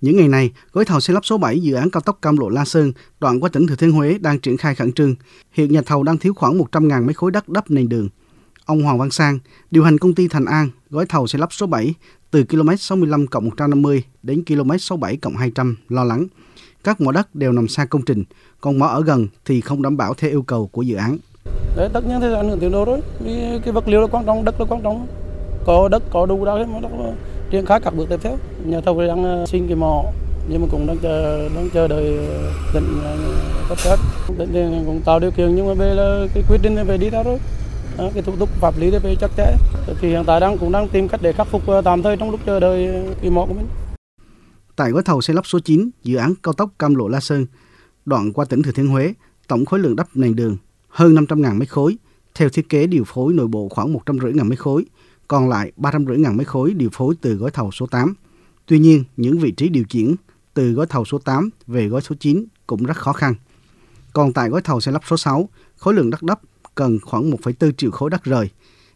Những ngày này, gói thầu xây lắp số 7 dự án cao tốc Cam Lộ La Sơn, đoạn qua tỉnh Thừa Thiên Huế đang triển khai khẩn trương. Hiện nhà thầu đang thiếu khoảng 100.000 mét khối đất đắp nền đường. Ông Hoàng Văn Sang, điều hành công ty Thành An, gói thầu xây lắp số 7 từ km 65 cộng 150 đến km 67 cộng 200 lo lắng. Các mỏ đất đều nằm xa công trình, còn mỏ ở gần thì không đảm bảo theo yêu cầu của dự án. Đấy, tất nhiên thì ảnh hưởng tiến độ rồi. Vì cái vật liệu là quan trọng, đất là quan trọng. Có đất, có đủ đó, hết mà đất triển khai các bước tiếp theo. Nhà thầu đang ờ, xin cái mỏ nhưng mà cũng đang chờ đang chờ đợi ờ, tỉnh ờ, cấp phép. Tỉnh cũng tạo điều kiện nhưng mà bây là cái quyết định về đi ra rồi à, cái thủ tục pháp lý để về chắc chẽ. Thì hiện tại đang cũng đang tìm cách để khắc phục tạm thời trong lúc chờ đợi kỳ mỏ của mình. Tại gói thầu xây lắp số 9, dự án cao tốc Cam Lộ La Sơn, đoạn qua tỉnh Thừa Thiên Huế, tổng khối lượng đắp nền đường hơn 500.000 mét khối, theo thiết kế điều phối nội bộ khoảng 150.000 mét khối, còn lại 350.000 mét khối điều phối từ gói thầu số 8. Tuy nhiên, những vị trí điều chuyển từ gói thầu số 8 về gói số 9 cũng rất khó khăn. Còn tại gói thầu xây lắp số 6, khối lượng đất đắp cần khoảng 1,4 triệu khối đất rời.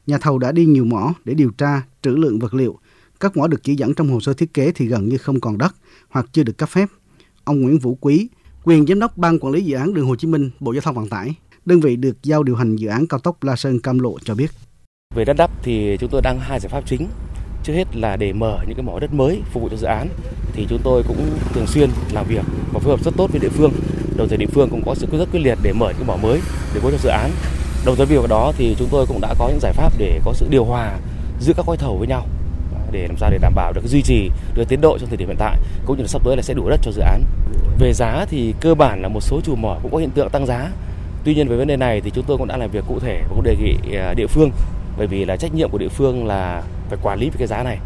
Nhà thầu đã đi nhiều mỏ để điều tra trữ lượng vật liệu. Các mỏ được chỉ dẫn trong hồ sơ thiết kế thì gần như không còn đất hoặc chưa được cấp phép. Ông Nguyễn Vũ Quý, quyền giám đốc ban quản lý dự án đường Hồ Chí Minh, Bộ Giao thông Vận tải, đơn vị được giao điều hành dự án cao tốc La Sơn Cam Lộ cho biết. Về đất đắp thì chúng tôi đang hai giải pháp chính. Trước hết là để mở những cái mỏ đất mới phục vụ cho dự án, thì chúng tôi cũng thường xuyên làm việc và phối hợp rất tốt với địa phương. Đồng thời địa phương cũng có sự rất quyết liệt để mở những cái mỏ mới để phối cho dự án. Đồng thời việc đó thì chúng tôi cũng đã có những giải pháp để có sự điều hòa giữa các gói thầu với nhau, để làm sao để đảm bảo được duy trì được tiến độ trong thời điểm hiện tại, cũng như là sắp tới là sẽ đủ đất cho dự án. Về giá thì cơ bản là một số chủ mỏ cũng có hiện tượng tăng giá. Tuy nhiên về vấn đề này thì chúng tôi cũng đã làm việc cụ thể và cũng đề nghị à, địa phương bởi vì là trách nhiệm của địa phương là phải quản lý về cái giá này.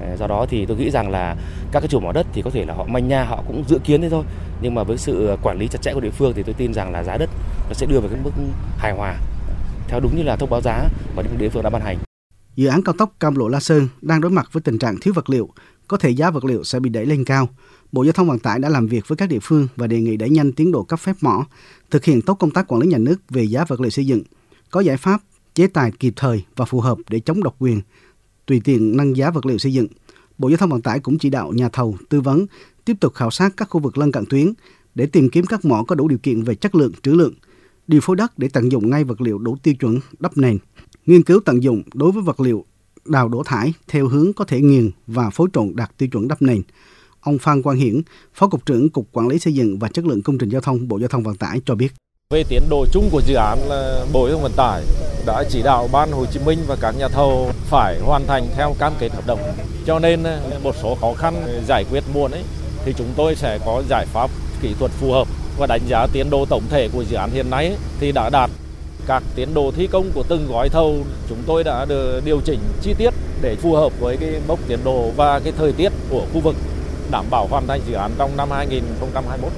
Ờ, do đó thì tôi nghĩ rằng là các cái chủ mỏ đất thì có thể là họ manh nha họ cũng dự kiến thế thôi nhưng mà với sự quản lý chặt chẽ của địa phương thì tôi tin rằng là giá đất nó sẽ đưa vào cái mức hài hòa theo đúng như là thông báo giá mà địa phương đã ban hành. Dự án cao tốc Cam Lộ La Sơn đang đối mặt với tình trạng thiếu vật liệu, có thể giá vật liệu sẽ bị đẩy lên cao. Bộ Giao thông Vận tải đã làm việc với các địa phương và đề nghị đẩy nhanh tiến độ cấp phép mỏ, thực hiện tốt công tác quản lý nhà nước về giá vật liệu xây dựng, có giải pháp chế tài kịp thời và phù hợp để chống độc quyền, tùy tiện nâng giá vật liệu xây dựng. Bộ Giao thông Vận tải cũng chỉ đạo nhà thầu tư vấn tiếp tục khảo sát các khu vực lân cận tuyến để tìm kiếm các mỏ có đủ điều kiện về chất lượng, trữ lượng, điều phối đất để tận dụng ngay vật liệu đủ tiêu chuẩn đắp nền, nghiên cứu tận dụng đối với vật liệu đào đổ thải theo hướng có thể nghiền và phối trộn đạt tiêu chuẩn đắp nền. Ông Phan Quang Hiển, Phó Cục trưởng Cục Quản lý Xây dựng và Chất lượng Công trình Giao thông Bộ Giao thông Vận tải cho biết. Về tiến độ chung của dự án là Bộ Giao thông Vận tải đã chỉ đạo Ban Hồ Chí Minh và các nhà thầu phải hoàn thành theo cam kết hợp đồng. Cho nên ờ, một số khó khăn giải quyết muộn ấy, thì chúng tôi sẽ có giải pháp kỹ thuật phù hợp và đánh giá tiến độ tổng thể của dự án hiện nay thì đã đạt các tiến độ thi công của từng gói thầu, chúng tôi đã được điều chỉnh chi tiết để phù hợp với cái mốc tiến độ và cái thời tiết của khu vực, đảm bảo hoàn thành dự án trong năm 2021.